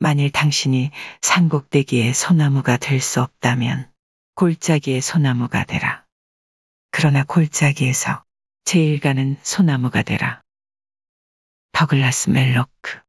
만일 당신이 산꼭대기의 소나무가 될 수 없다면 골짜기의 소나무가 되라. 그러나 골짜기에서 제일 가는 소나무가 되라. 더글라스 멜로크